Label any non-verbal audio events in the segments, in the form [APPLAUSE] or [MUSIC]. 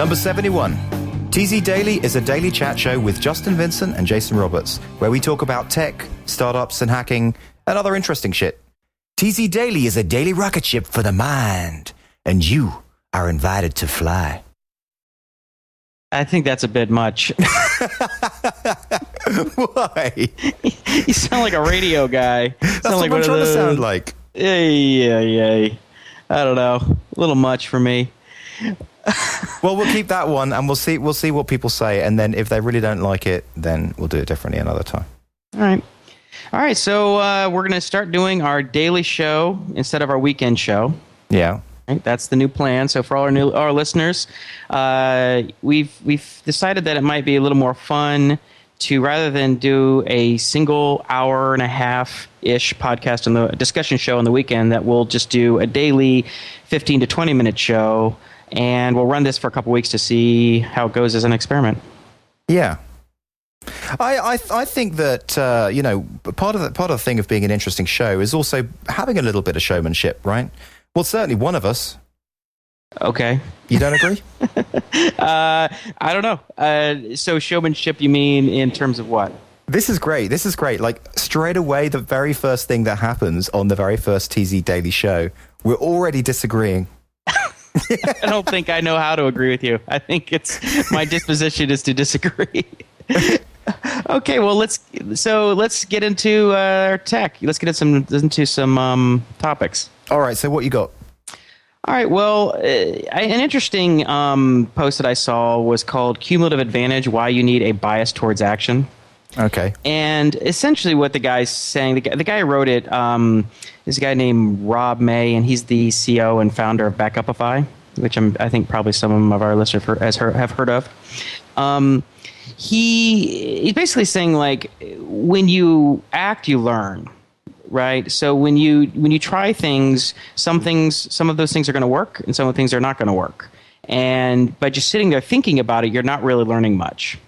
Number 71. TZ Daily is a daily chat show with Justin Vincent and Jason Roberts, where we talk about tech, startups, and hacking, and other interesting shit. TZ Daily is a daily rocket ship for the mind, and you are invited to fly. I think that's a bit much. [LAUGHS] [LAUGHS] Why? you sound like a radio guy. That's sound what like I'm trying to sound like. Yay, yay, yay. I don't know. A little much for me. [LAUGHS] Well, we'll keep that one, and we'll see. We'll see what people say, and then if they really don't like it, then we'll do it differently another time. All right. All right. So uh, we're going to start doing our daily show instead of our weekend show. Yeah. Right? That's the new plan. So for all our new our listeners, uh, we've we've decided that it might be a little more fun to rather than do a single hour and a half ish podcast on the discussion show on the weekend, that we'll just do a daily fifteen to twenty minute show, and we'll run this for a couple weeks to see how it goes as an experiment. Yeah. I, I, I think that uh, you know part of the part of the thing of being an interesting show is also having a little bit of showmanship, right? Well, certainly one of us. Okay. You don't agree? [LAUGHS] Uh, I don't know. Uh, so showmanship, you mean in terms of what? this is great. This is great. Like straight away, the very first thing that happens on the very first TZ Daily Show, we're already disagreeing. I don't think I know how to agree with you. I think it's my disposition is to disagree. [LAUGHS] okay, well let's so let's get into uh, our tech. Let's get into some into some um, topics. All right. So what you got? All right. Well, uh, I, an interesting um, post that I saw was called "Cumulative Advantage: Why You Need a Bias Towards Action." Okay. And essentially, what the guy's saying, the guy, the guy who wrote it is a guy named Rob May, and he's the CEO and founder of Backupify, which I'm, I think probably some of our listeners heard, have heard of. Um, he he's basically saying like when you act, you learn, right? So when you when you try things, some things, some of those things are going to work, and some of the things are not going to work. And by just sitting there thinking about it, you're not really learning much.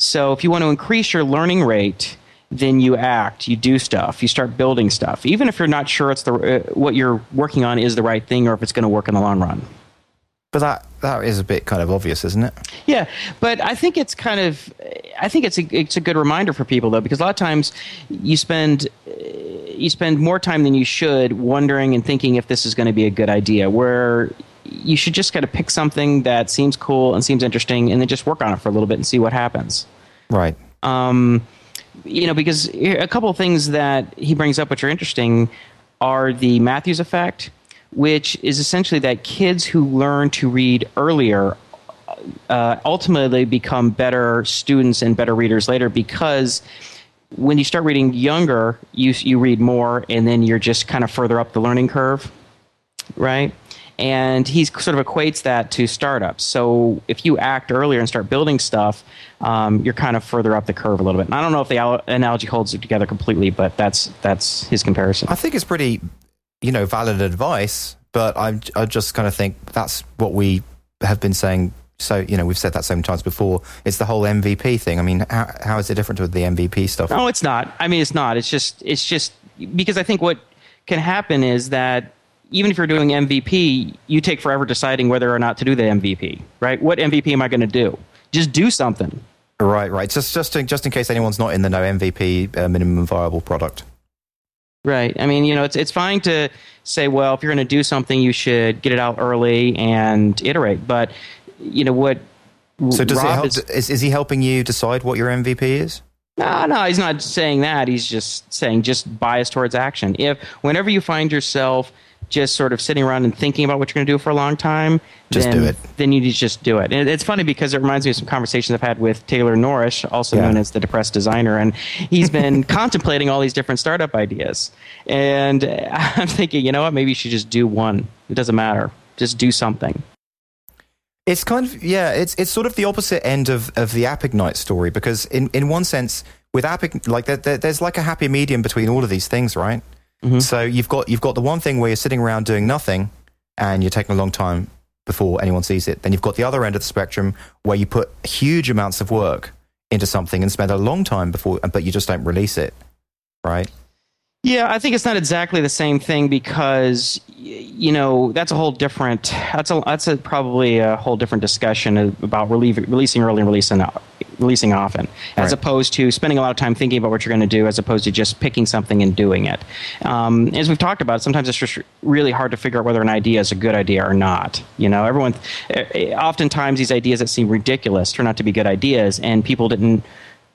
So if you want to increase your learning rate, then you act, you do stuff, you start building stuff, even if you're not sure it's the uh, what you're working on is the right thing or if it's going to work in the long run. But that that is a bit kind of obvious, isn't it? Yeah, but I think it's kind of, I think it's a it's a good reminder for people though because a lot of times you spend you spend more time than you should wondering and thinking if this is going to be a good idea. Where you should just kind of pick something that seems cool and seems interesting, and then just work on it for a little bit and see what happens. Right. Um, you know, because a couple of things that he brings up which are interesting are the Matthews effect, which is essentially that kids who learn to read earlier uh, ultimately become better students and better readers later because when you start reading younger, you you read more, and then you're just kind of further up the learning curve, right? And he sort of equates that to startups. So if you act earlier and start building stuff, um, you're kind of further up the curve a little bit. And I don't know if the al- analogy holds it together completely, but that's that's his comparison. I think it's pretty, you know, valid advice. But I'm I just kind of think that's what we have been saying. So you know, we've said that so many times before. It's the whole MVP thing. I mean, how, how is it different with the MVP stuff? No, it's not. I mean, it's not. It's just it's just because I think what can happen is that even if you're doing MVP, you take forever deciding whether or not to do the MVP. Right? What MVP am I going to do? Just do something. Right, right. Just just in, just in case anyone's not in the know, MVP uh, minimum viable product. Right. I mean, you know, it's it's fine to say, well, if you're going to do something, you should get it out early and iterate. But you know what? So does Rob it help? is- Is, is he helping you decide what your MVP is? No, no, he's not saying that. He's just saying just bias towards action. If whenever you find yourself just sort of sitting around and thinking about what you're going to do for a long time, Just then, do it. Then you just do it. And it's funny because it reminds me of some conversations I've had with Taylor Norrish, also Yeah. known as the depressed designer, and he's been [LAUGHS] contemplating all these different startup ideas. And [LAUGHS] I'm thinking, you know what? Maybe you should just do one. It doesn't matter. Just do something. It's kind of yeah. It's it's sort of the opposite end of, of the App Ignite story because in, in one sense with App like there, there, there's like a happy medium between all of these things, right? Mm-hmm. So you've got you've got the one thing where you're sitting around doing nothing and you're taking a long time before anyone sees it. Then you've got the other end of the spectrum where you put huge amounts of work into something and spend a long time before, but you just don't release it, right? Yeah, I think it's not exactly the same thing because you know that's a whole different that's a that's a, probably a whole different discussion about relieve, releasing early and releasing releasing often as right. opposed to spending a lot of time thinking about what you're going to do as opposed to just picking something and doing it um, as we've talked about sometimes it's just really hard to figure out whether an idea is a good idea or not you know everyone eh, oftentimes these ideas that seem ridiculous turn out to be good ideas and people didn't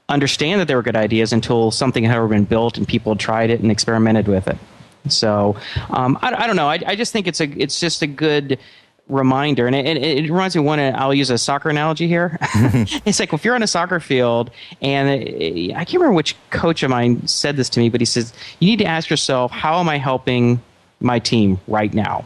understand that they were good ideas until something had ever been built and people had tried it and experimented with it so um, I, I, don't know. I, I, just think it's a it's just a good reminder, and it, it, it reminds me of one. I'll use a soccer analogy here. [LAUGHS] [LAUGHS] it's like if you're on a soccer field, and it, I can't remember which coach of mine said this to me, but he says you need to ask yourself, how am I helping my team right now?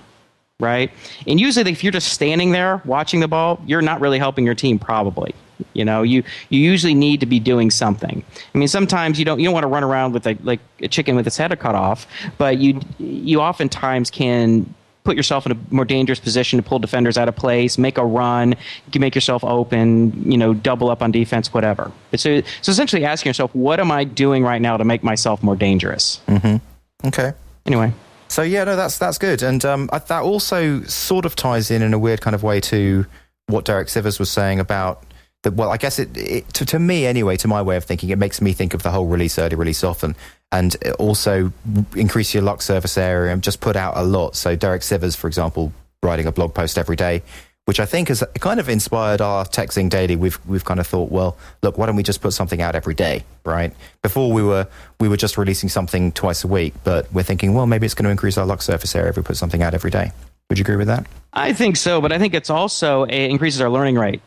Right, and usually if you're just standing there watching the ball, you're not really helping your team, probably. You know, you you usually need to be doing something. I mean, sometimes you don't you don't want to run around with a, like a chicken with its head cut off, but you you oftentimes can put yourself in a more dangerous position to pull defenders out of place, make a run, you make yourself open, you know, double up on defense, whatever. So, so essentially asking yourself, what am I doing right now to make myself more dangerous? Mm-hmm. Okay. Anyway. So yeah, no, that's that's good, and um, that also sort of ties in in a weird kind of way to what Derek Sivers was saying about that well, I guess it, it to, to, me anyway, to my way of thinking, it makes me think of the whole release early, release often, and also increase your luck surface area and just put out a lot. So Derek Sivers, for example, writing a blog post every day, which I think has kind of inspired our TechZing Daily. We've we've kind of thought, well, look, why don't we just put something out every day, right? Before we were we were just releasing something twice a week, but we're thinking, well, maybe it's going to increase our luck surface area if we put something out every day. Would you agree with that? I think so, but I think it's also it increases our learning rate.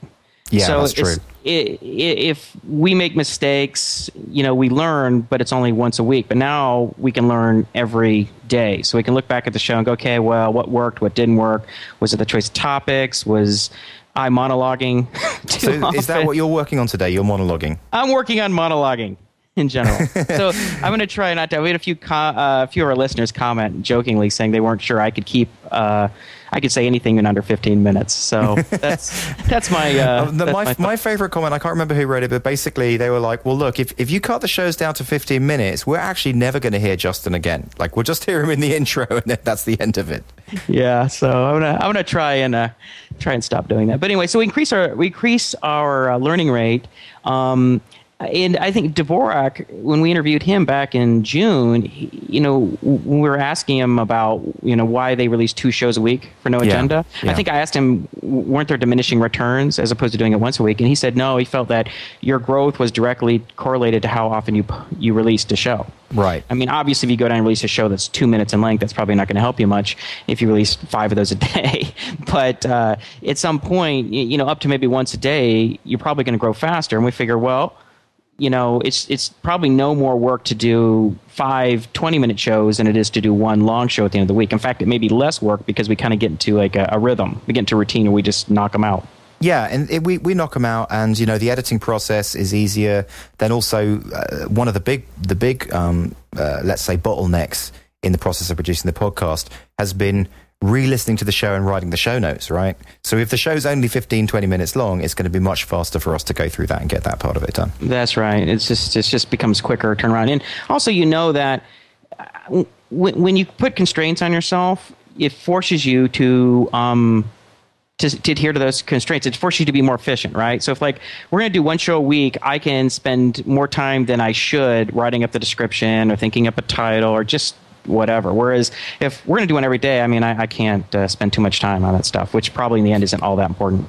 Yeah, so that's true. if we make mistakes, you know, we learn, but it's only once a week. But now we can learn every day. So we can look back at the show and go, okay, well, what worked, what didn't work? Was it the choice of topics? Was I monologuing? [LAUGHS] so often? is that what you're working on today? You're monologuing? I'm working on monologuing in general. [LAUGHS] so I'm going to try not to. We had a few, a uh, few of our listeners comment jokingly saying they weren't sure I could keep. Uh, I could say anything in under 15 minutes. So [LAUGHS] that's that's my uh, uh the, that's my, my, my favorite comment. I can't remember who wrote it, but basically they were like, "Well, look, if if you cut the shows down to 15 minutes, we're actually never going to hear Justin again. Like we'll just [LAUGHS] hear him in the intro, and then that's the end of it." Yeah. So I'm gonna I'm gonna try and uh, try and stop doing that. But anyway, so we increase our we increase our uh, learning rate. Um, and I think Dvorak, when we interviewed him back in June, he, you know, we were asking him about, you know, why they released two shows a week for no agenda. Yeah, yeah. I think I asked him, weren't there diminishing returns as opposed to doing it once a week? And he said, no, he felt that your growth was directly correlated to how often you you released a show. Right. I mean, obviously, if you go down and release a show that's two minutes in length, that's probably not going to help you much if you release five of those a [LAUGHS] day. but uh, at some point, you know, up to maybe once a day, you're probably going to grow faster. And we figure, well, you know, it's it's probably no more work to do five 20 minute shows than it is to do one long show at the end of the week. In fact, it may be less work because we kind of get into like a, a, rhythm. We get into routine and we just knock them out. Yeah, and it, we we knock them out, and you know the editing process is easier. Then also uh, one of the big the big um, uh, let's say bottlenecks in the process of producing the podcast has been re-listening to the show and writing the show notes, right? So if the show's only 15, 20 minutes long, it's going to be much faster for us to go through that and get that part of it done. That's right. It's just it just becomes quicker turn around. And also, you know that uh, when, when you put constraints on yourself, it forces you to um, to, to, adhere to those constraints. It forces you to be more efficient, right? So if like we're going to do one show a week, I can spend more time than I should writing up the description or thinking up a title or just whatever. Whereas if we're going to do one every day, I mean, I, I can't uh, spend too much time on that stuff, which probably in the end isn't all that important.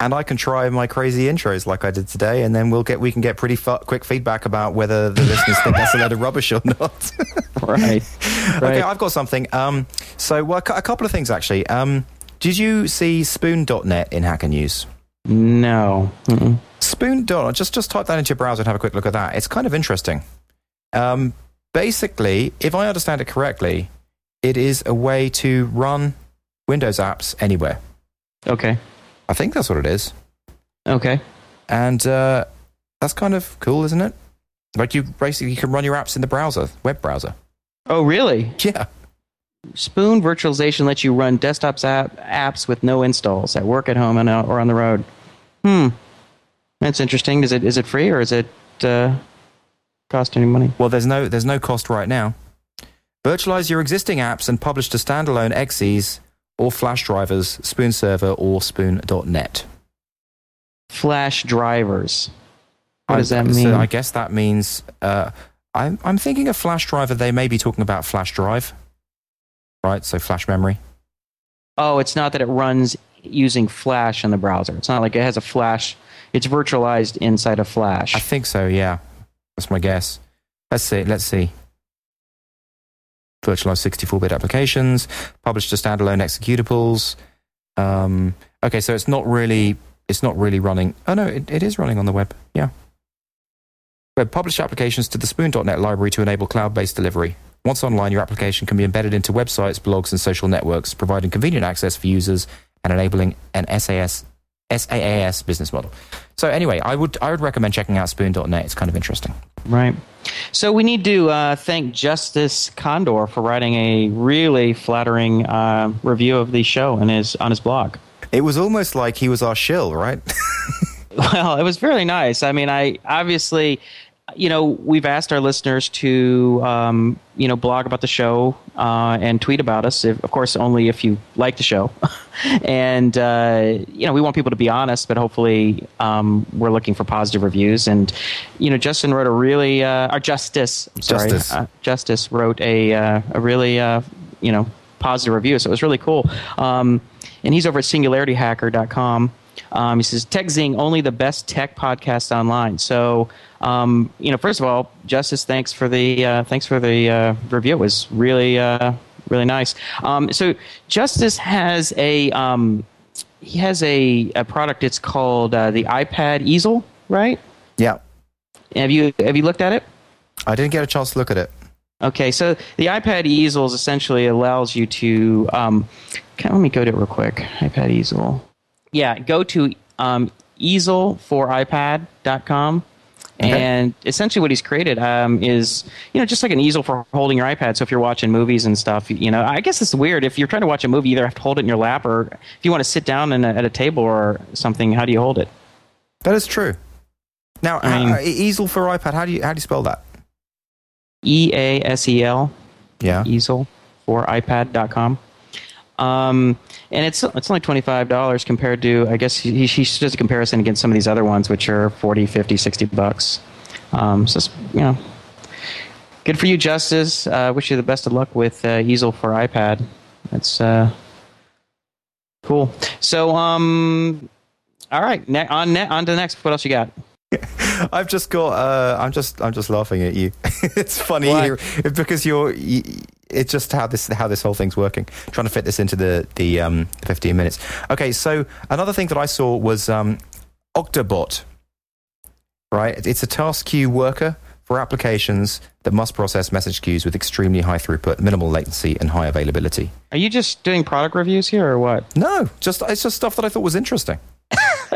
And I can try my crazy intros like I did today, and then we'll get we can get pretty fu- quick feedback about whether the listeners think that's a load of rubbish or not. right. [LAUGHS] right. Okay, I've got something. Um, so well, a couple of things actually. Um, did you see Spoon.net in Hacker News? No. Mm-mm. Spoon.net. Just just type that into your browser and have a quick look at that. It's kind of interesting. Um, basically, if I understand it correctly, it is a way to run Windows apps anywhere. Okay. I think that's what it is. Okay. And uh, that's kind of cool, isn't it? Like you basically can run your apps in the browser, web browser. Oh, really? Yeah. Spoon virtualization lets you run desktop app, apps with no installs at work, at home, and uh, or on the road. Hmm. That's interesting. Is it is it free or is it uh, cost any money? Well, there's no there's no cost right now. Virtualize your existing apps and publish to standalone exes or flash drivers, Spoon Server or Spoon.net. Flash drivers. What I- does that so mean? I guess that means uh, I'm I'm thinking a flash driver. They may be talking about flash drive, right? So flash memory. oh, it's not that it runs using Flash in the browser. It's not like it has a Flash. It's virtualized inside of Flash. I think so. Yeah, that's my guess. Let's see. Let's see. Virtualized 64-bit applications, published to standalone executables. Um, okay, so it's not really it's not really running. Oh no, it, it is running on the web. Yeah. Web published applications to the Spoon.net library to enable cloud-based delivery. Once online, your application can be embedded into websites, blogs, and social networks, providing convenient access for users and enabling an SAS SaaS business model. So anyway, I would I would recommend checking out Spoon.net. It's kind of interesting. Right. So we need to uh, thank Justice Condor for writing a really flattering uh, review of the show and his on his blog. It was almost like he was our shill, right? [LAUGHS] Well, it was very nice. I mean, I obviously, you know, we've asked our listeners to, um, you know, blog about the show uh, and tweet about us. If, of course, only if you like the show. [LAUGHS] and uh, you know, we want people to be honest, but hopefully, um, we're looking for positive reviews. And you know, Justin wrote a really, uh, or Justice, I'm sorry, Justice. Uh, Justice wrote a uh, a really, uh, you know, positive review. So it was really cool. Um, and he's over at SingularityHacker.com. Um, he says, TechZing, only the best tech podcast online. So, um, you know, first of all, Justice, thanks for the uh, thanks for the uh, review. It was really uh, really nice. Um, so, Justice has a um, he has a, a product. It's called uh, the iPad Easel, right? yeah. Have you have you looked at it? I didn't get a chance to look at it. Okay, so the iPad Easel essentially allows you to. Um, can, let me go to it real quick. iPad easel. Yeah, go to um, easelforipad.com. Okay. And essentially, what he's created um, is, you know, just like an easel for holding your iPad. So if you're watching movies and stuff, you know, I guess it's weird. If you're trying to watch a movie, you either have to hold it in your lap, or if you want to sit down in a, at a table or something, how do you hold it? That is true. Now, I mean- uh, easel for iPad. How do you how do you spell that? E A S E L Yeah. easel for iPad.com. Um, and it's it's only twenty five dollars compared to I guess he, he does a comparison against some of these other ones which are 40, 50, 60 bucks. Um, so it's, you know, good for you, Justice. Uh, wish you the best of luck with uh, easel for iPad. That's uh, cool. So um, all right, ne- on ne- on to the next. What else you got? [LAUGHS] I've just got. Uh, I'm just. I'm just laughing at you. [LAUGHS] it's funny because you're. You, it's just how this how this whole thing's working. Trying to fit this into the the um, 15 minutes. Okay, so another thing that I saw was um, Octobot. Right, it's a task queue worker for applications that must process message queues with extremely high throughput, minimal latency, and high availability. Are you just doing product reviews here or what? No, just it's just stuff that I thought was interesting.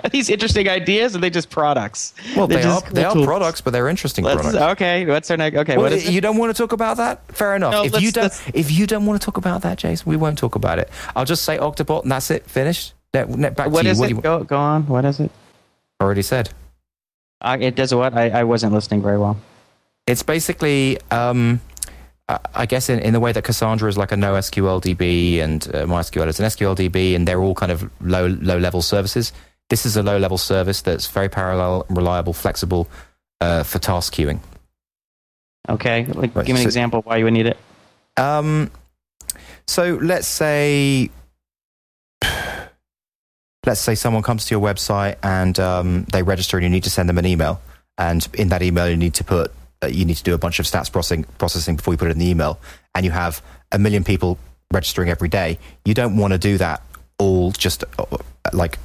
Are [LAUGHS] these interesting ideas or are they just products? Well, They're they are they are products, but they're interesting Let's- products. okay, what's our next? Okay, Well, what is it? you don't want to talk about that? Fair enough. No, if you don't, if you don't want to talk about that, Jason, we won't talk about it. I'll just say Octobot, and that's it. Finished. Net, net back What to you. is what it? do you Go, go on. What is it? already said? Uh, it does what? I, I wasn't listening very well. It's basically, um, I- I guess, in, in the way that Cassandra is like a NoSQL DB and uh, MySQL is an SQL DB, and they're all kind of low low level services. This is a low level service that's very parallel, reliable, flexible uh, for task queuing. Okay, like, Right, give me an so- example of why you would need it. Um, so let's say, let's say someone comes to your website and um, they register, and you need to send them an email. And in that email, you need to put, uh, you need to do a bunch of stats processing, processing before you put it in the email. And you have a million people registering every day. You don't want to do that all just uh, like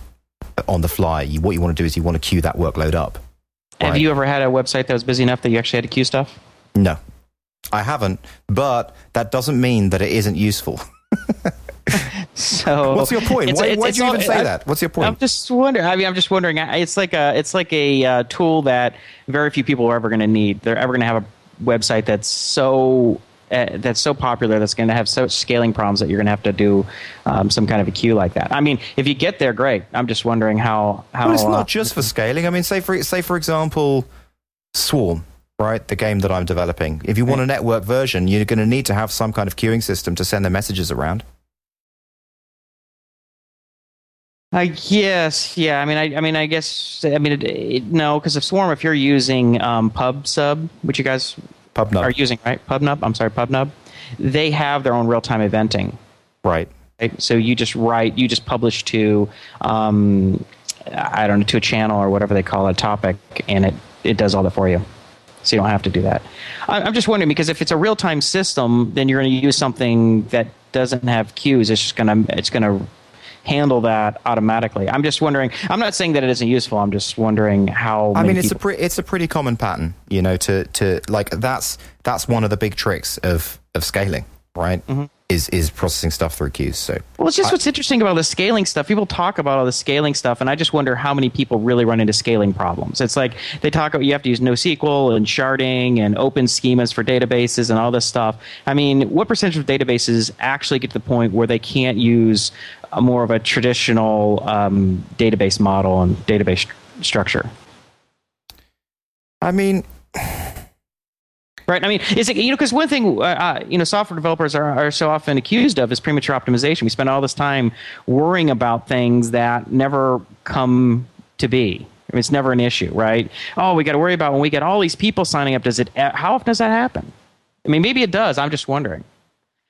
on the fly. You, what you want to do is you want to queue that workload up. Have you ever had a website that was busy enough that you actually had to queue stuff? No, I haven't. But that doesn't mean that it isn't useful. [LAUGHS] So What's your point? Why, it's- why'd it's you all- even say I- that? What's your point? I'm just wondering. I mean, I'm just wondering. It's like a, it's like a uh, tool that very few people are ever going to need. They're ever going to have a website that's so uh, that's so popular that's going to have such scaling problems that you're going to have to do um, some kind of a queue like that. I mean, if you get there, great. I'm just wondering how how. well, it's uh, not just for scaling. I mean, say for say for example, Swarm. right? The game that I'm developing. If you want a network version, you're going to need to have some kind of queuing system to send the messages around. I guess, yeah. I mean, I, I mean, I guess, I mean, it, it, no, because of Swarm, if you're using um, PubSub, which you guys PubNub. are using, right? PubNub. I'm sorry, PubNub. They have their own real-time eventing. Right. Right? So you just write, you just publish to, um, I don't know, to a channel or whatever they call it, a topic, and it it does all that for you. So you don't have to do that. I'm just wondering because if it's a real-time system, then you're going to use something that doesn't have queues. It's just going to it's going to handle that automatically. I'm just wondering. I'm not saying that it isn't useful. I'm just wondering how. I mean, it's a pre- it's a pretty common pattern, you know. To to like that's that's one of the big tricks of of scaling, right? Mm-hmm. Is is processing stuff through queues. So Well, it's just what's interesting about the scaling stuff. People talk about all the scaling stuff, and I just wonder how many people really run into scaling problems. It's like they talk about you have to use NoSQL and sharding and open schemas for databases and all this stuff. I mean, what percentage of databases actually get to the point where they can't use a more of a traditional um, database model and database st- structure? I mean, Right. I mean, is it you know because one thing uh, uh, you know software developers are, are so often accused of is premature optimization. We spend all this time worrying about things that never come to be. I mean, it's never an issue, right? Oh, we got to worry about when we get all these people signing up. Does it? How often does that happen? I mean, maybe it does. I'm just wondering.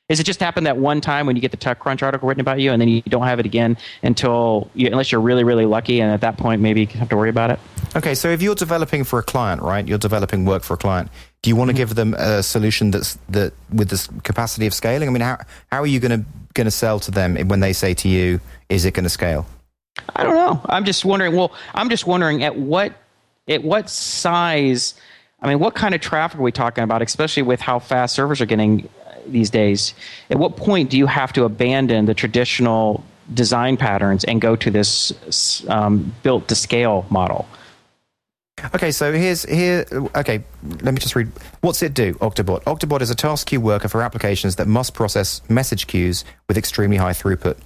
Is it just happen that one time when you get the TechCrunch article written about you, and then you don't have it again until you, unless you're really, really lucky, and at that point maybe you have to worry about it? okay. So if you're developing for a client, right? You're developing work for a client. Do you want to Mm-hmm. give them a solution that's that with this capacity of scaling? I mean, how how are you going to going to sell to them when they say to you, "Is it going to scale?" I don't know. I'm just wondering. Well, I'm just wondering at what at what size. I mean, what kind of traffic are we talking about? Especially with how fast servers are getting these days. At what point do you have to abandon the traditional design patterns and go to this um, built to scale model? Okay, so here's here. Okay, let me just read. What's it do? Octobot. Octobot is a task queue worker for applications that must process message queues with extremely high throughput.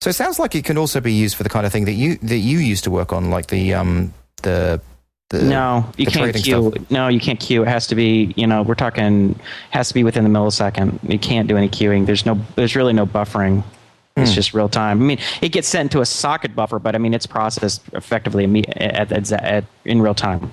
So it sounds like it can also be used for the kind of thing that you that you used to work on, like the um the the No, you can't queue. stuff. No, you can't queue. It has to be. You know, we're talking has to be within the millisecond. You can't do any queuing. There's no. There's really no buffering. Hmm. It's just real time. I mean, it gets sent to a socket buffer, but I mean, it's processed effectively at, at, at, in real time.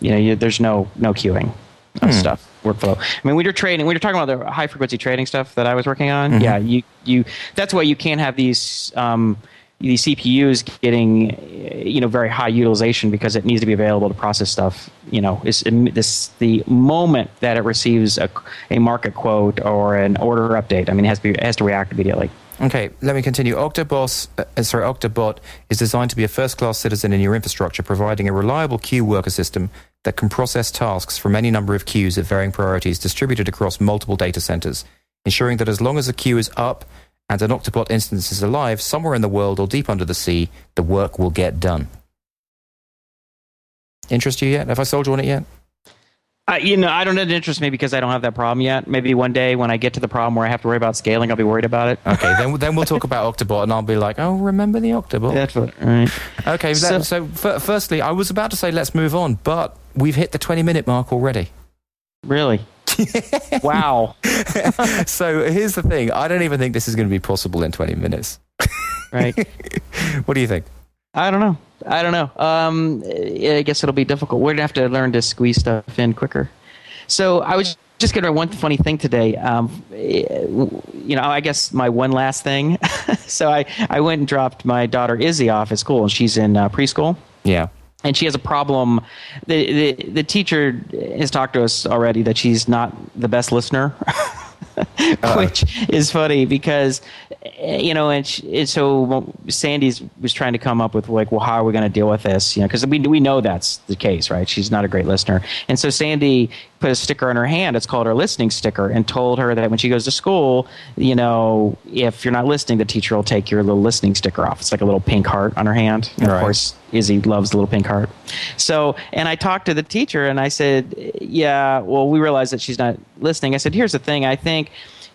You know, you, there's no no queuing Hmm. of stuff workflow. I mean, when you're trading, when you're talking about the high frequency trading stuff that I was working on, Mm-hmm. yeah, you you that's why you can't have these. Um, these is getting, you know, very high utilization because it needs to be available to process stuff. You know, is this the moment that it receives a, a market quote or an order update? I mean, it has to be it has to react immediately. Okay, let me continue. Octobot, uh, sorry, Octobot is designed to be a first-class citizen in your infrastructure, providing a reliable queue worker system that can process tasks from any number of queues of varying priorities distributed across multiple data centers, ensuring that as long as a queue is up and an Octobot instance is alive somewhere in the world or deep under the sea, the work will get done. Interest you yet? Have I sold you on it yet? Uh, you know, I don't know. It interests me because I don't have that problem yet. Maybe one day when I get to the problem where I have to worry about scaling, I'll be worried about it. Okay, then then we'll talk about Octobot, and I'll be like, oh, remember the Octobot? That's what. Right. Okay, So- so, so f- firstly, I was about to say let's move on, but we've hit the 20 minute mark already. Really? [LAUGHS] wow. [LAUGHS] so here's the thing I don't even think this is going to be possible in 20 minutes. Right. [LAUGHS] What do you think? I don't know. I don't know. Um, I guess it'll be difficult. We're gonna have to learn to squeeze stuff in quicker. So I was just gonna one funny thing today. Um, eh, you know, I guess my one last thing. so I I went and dropped my daughter Izzy off at school, and she's in uh, preschool. Yeah. And she has a problem. The, the the teacher has talked to us already that she's not the best listener, [LAUGHS] Uh, which is funny because you know, and, she, and so Sandy's was trying to come up with like, well, how are we going to deal with this? You know, because we we know that's the case, right? She's not a great listener, and so Sandy put a sticker on her hand. It's called her listening sticker, and told her that when she goes to school, you know, if you're not listening, the teacher will take your little listening sticker off. It's like a little pink heart on her hand. And Right. Of course, Izzy loves the little pink heart. So, and I talked to the teacher and I said, yeah, well, we realize that she's not listening. I said, here's the thing. I think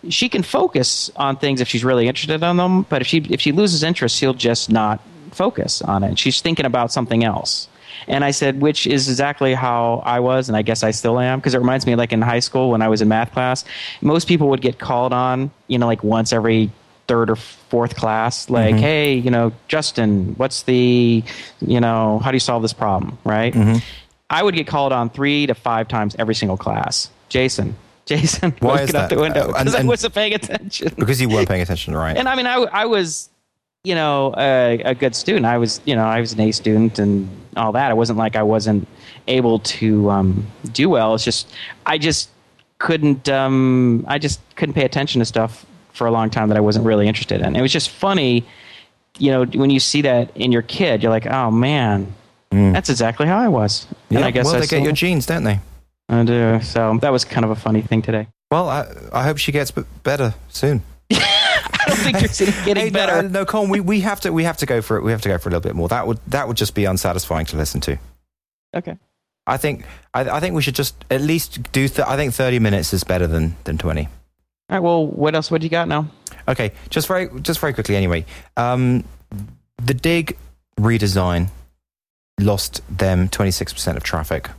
she can focus on things if she's really interested in them, but if she if she loses interest, she'll just not focus on it. She's thinking about something else. And I said, which is exactly how I was, and I guess I still am, because it reminds me like in high school when I was in math class, most people would get called on, you know, like once every third or fourth class, like, Mm-hmm. hey, you know, Justin, what's the, you know, how do you solve this problem, right? Mm-hmm. I would get called on three to five times every single class. Jason, Jason, Why is it out that? the window Uh, because I wasn't paying attention. Because you weren't paying attention, right? And I mean, I, I was, you know, a, a good student. I was, you know, I was an A student and all that. It wasn't like I wasn't able to um, do well. It's just, I just couldn't, um, I just couldn't pay attention to stuff for a long time that I wasn't really interested in. It was just funny, you know, when you see that in your kid, you're like, oh man, that's exactly how I was. And Mm. yeah, I guess well, I they still get your genes, don't they? I do. So that was kind of a funny thing today. Well, I, I hope she gets b- better soon. [LAUGHS] I don't think you're getting [LAUGHS] Hey, better. No, no, Colin, we, we have to we have to go for it. We have to go for a little bit more. That would that would just be unsatisfying to listen to. okay. I think I, I think we should just at least do. Th- I think thirty minutes is better than than twenty. All right. Well, what else would you got now? Okay, just very just very quickly. Anyway, um, the Digg redesign lost them twenty six percent of traffic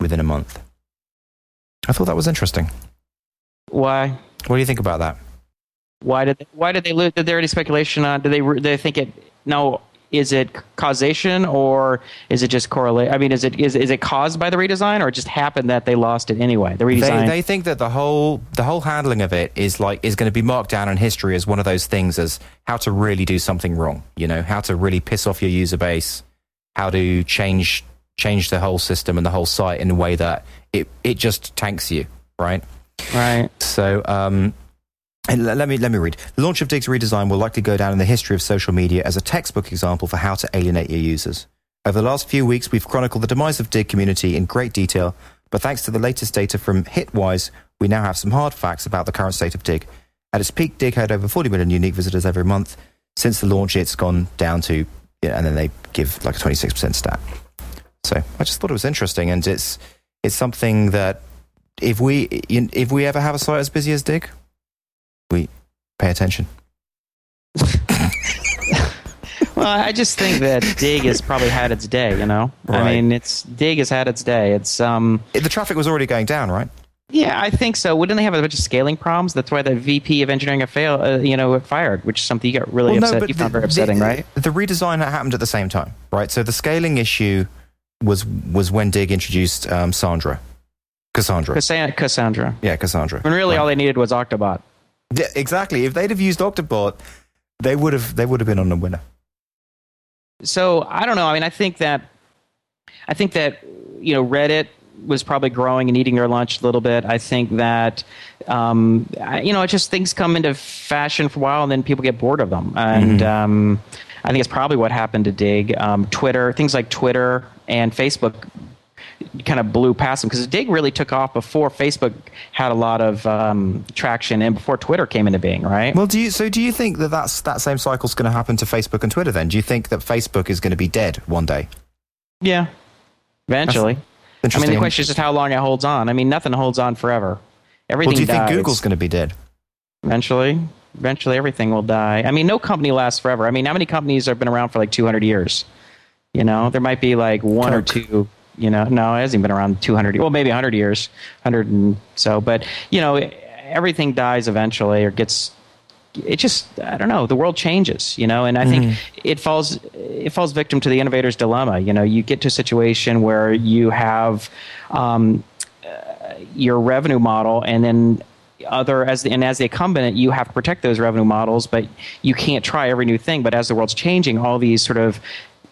within a month. I thought that was interesting. Why? What do you think about that? Why did they, why did they lose? Did there any speculation on? Do they re- they think it? No, is it causation or is it just correlate? I mean, is it is is it caused by the redesign or it just happened that they lost it anyway? The redesign. They, they think that the whole the whole handling of it is like is going to be marked down in history as one of those things as how to really do something wrong. You know, how to really piss off your user base, how to change change the whole system and the whole site in a way that it it just tanks you, right? right. So, um, and le- let me let me read. The launch of Digg's redesign will likely go down in the history of social media as a textbook example for how to alienate your users. Over the last few weeks, we've chronicled the demise of Digg community in great detail, but thanks to the latest data from Hitwise, we now have some hard facts about the current state of Digg. At its peak, Digg had over 40 million unique visitors every month. Since the launch, it's gone down to, and then they give like a 26% stat. So I just thought it was interesting, and it's it's something that if we if we ever have a site as busy as Digg, we pay attention. [LAUGHS] Well, I just think that Digg has probably had its day. You know, I mean, it's Digg has had its day. It's um. The traffic was already going down, right? Yeah, I think so. Wouldn't they have a bunch of scaling problems? That's why the VP of engineering got fail, uh, you know, fired, which is something you got really upset. you found very upsetting, the, right? The redesign happened at the same time, right? So the scaling issue was was when Digg introduced um, Sandra, Cassandra. Cassan- Cassandra. yeah, Cassandra. When really all they needed was Octobot. Yeah, exactly. If they'd have used Octobot, they would have they would have been on the winner. so I don't know. I mean, I think that I think that you know Reddit was probably growing and eating their lunch a little bit. I think that um, I, you know, it just things come into fashion for a while, and then people get bored of them. And um, I think it's probably what happened to Digg. Um, Twitter, things like Twitter and Facebook kind of blew past them because Digg really took off before Facebook had a lot of um, traction and before Twitter came into being, right? Well, do you so do you think that that's that same cycle's going to happen to Facebook and Twitter? Then do you think that Facebook is going to be dead one day? yeah, eventually. I mean, the question is just how long it holds on. I mean, nothing holds on forever. Everything well, do you think. Google's going to be dead? eventually? Eventually, everything will die. I mean, no company lasts forever. I mean, how many companies have been around for like 200 years? You know, there might be like one or two. You know, no, it hasn't even been around 200. Well, maybe 100 years, 100 and so. But you know, everything dies eventually, or gets. It just, I don't know. The world changes, you know, and I think it falls, it falls victim to the innovator's dilemma. You know, you get to a situation where you have um, your revenue model and then other as the, and as the incumbent you have to protect those revenue models but you can't try every new thing but as the world's changing all these sort of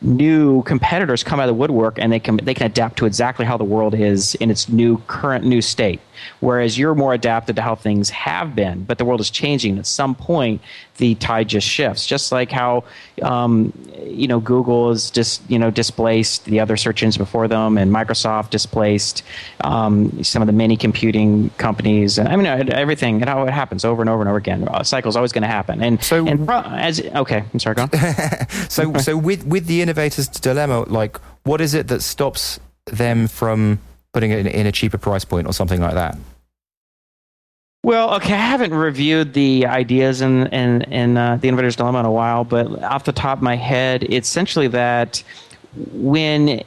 new competitors come out of the woodwork and they can they can adapt to exactly how the world is in its new current new state. Whereas you're more adapted to how things have been but the world is changing at some point the tide just shifts just like how um, you know google is just you know displaced the other search engines before them and microsoft displaced um, some of the mini computing companies and i mean uh, everything and how it happens over and over and over again a cycle is always going to happen and So- and pro- as okay i'm sorry go on. [LAUGHS] So, so with with the innovator's dilemma, like, what is it that stops them from putting it in, in a cheaper price point or something like that? Well, okay, I haven't reviewed the ideas in in, in uh, the Innovator's Dilemma in a while, but off the top of my head, it's essentially that when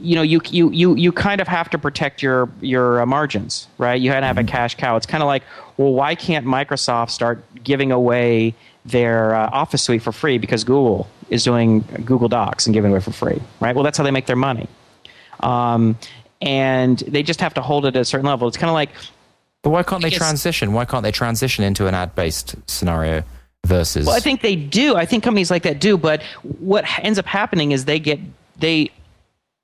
you know you you you you kind of have to protect your your uh, margins, right? You had to have a cash cow. It's kind of like, well, why can't Microsoft start giving away their uh, Office suite for free because Google is doing Google Docs and giving away for free, right? Well, that's how they make their money. Um, and they just have to hold it at a certain level. It's kind of like. But why can't they transition? Why can't they transition into an ad-based scenario versus? Well, I think they do. I think companies like that do. But what ends up happening is they get they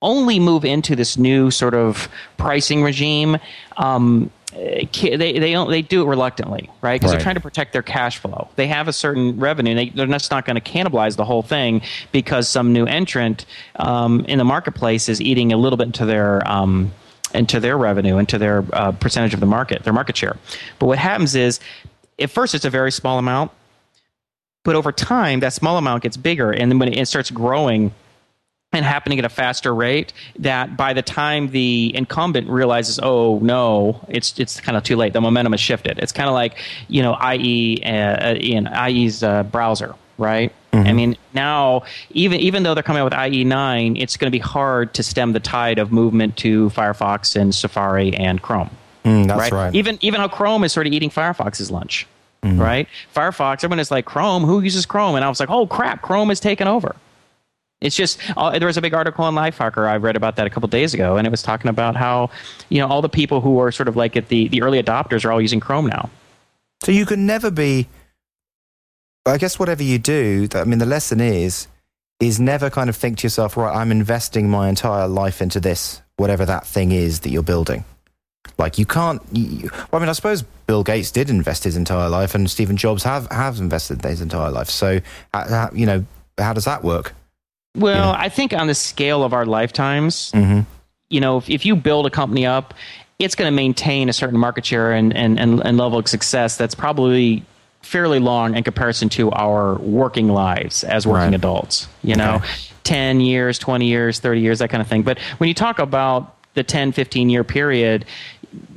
only move into this new sort of pricing regime. Um, they they they do it reluctantly, right? Because right. they're trying to protect their cash flow. They have a certain revenue. They, they're just not going to cannibalize the whole thing because some new entrant um, in the marketplace is eating a little bit into their um, into their revenue, into their uh, percentage of the market, their market share. But what happens is, at first, it's a very small amount, but over time, that small amount gets bigger, and then when it starts growing and happening at a faster rate that by the time the incumbent realizes oh no it's it's kind of too late the momentum has shifted. It's kind of like you know IE uh, in IE's uh, browser right mm-hmm. I mean now even even though they're coming out with IE9 it's going to be hard to stem the tide of movement to Firefox and Safari and Chrome mm, that's right? right even even how Chrome is sort of eating Firefox's lunch mm-hmm. right Firefox everyone is like Chrome who uses Chrome and I was like oh crap Chrome is taken over it's just uh, there was a big article on Lifehacker I read about that a couple days ago, and it was talking about how you know all the people who are sort of like at the the early adopters are all using Chrome now. So you can never be. I guess whatever you do, I mean, the lesson is is never kind of think to yourself, right, I'm investing my entire life into this, whatever that thing is that you're building. Like you can't. You, well, I mean, I suppose Bill Gates did invest his entire life, and Stephen Jobs have have invested his entire life. So, uh, you know, how does that work? Well. I think on the scale of our lifetimes, mm-hmm. you know, if, if you build a company up, it's going to maintain a certain market share and, and, and, and level of success that's probably fairly long in comparison to our working lives as working right. adults. You know, okay. 10 years, 20 years, 30 years, that kind of thing. But when you talk about the 10, 15 year period,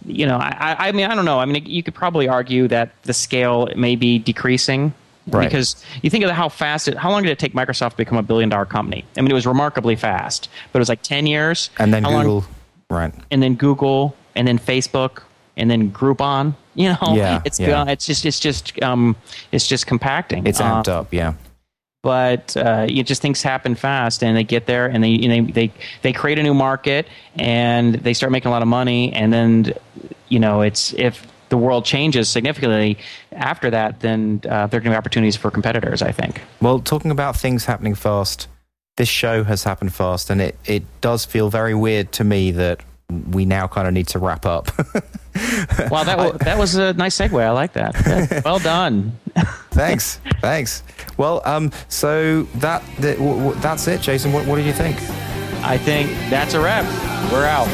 you know, I, I mean, I don't know. I mean, you could probably argue that the scale may be decreasing Right. Because you think of how fast it, how long did it take Microsoft to become a billion dollar company? I mean, it was remarkably fast, but it was like 10 years. And then Google, long, right. And then Google, and then Facebook, and then Groupon. [LAUGHS] You know, yeah, it's yeah. it's just it's just um it's just compacting. It's amped uh, up, yeah. But uh, you just things happen fast, and they get there, and they you know, they they create a new market, and they start making a lot of money, and then you know it's if the world changes significantly after that, then uh, there are going to be opportunities for competitors, I think. Well, talking about things happening fast, this show has happened fast, and it, it does feel very weird to me that we now kind of need to wrap up. [LAUGHS] wow, that, w- that was a nice segue. I like that. Well done. [LAUGHS] [LAUGHS] thanks. Thanks. Well, um, so that, that w- w- that's it, Jason. What, what do you think? I think that's a wrap. We're out.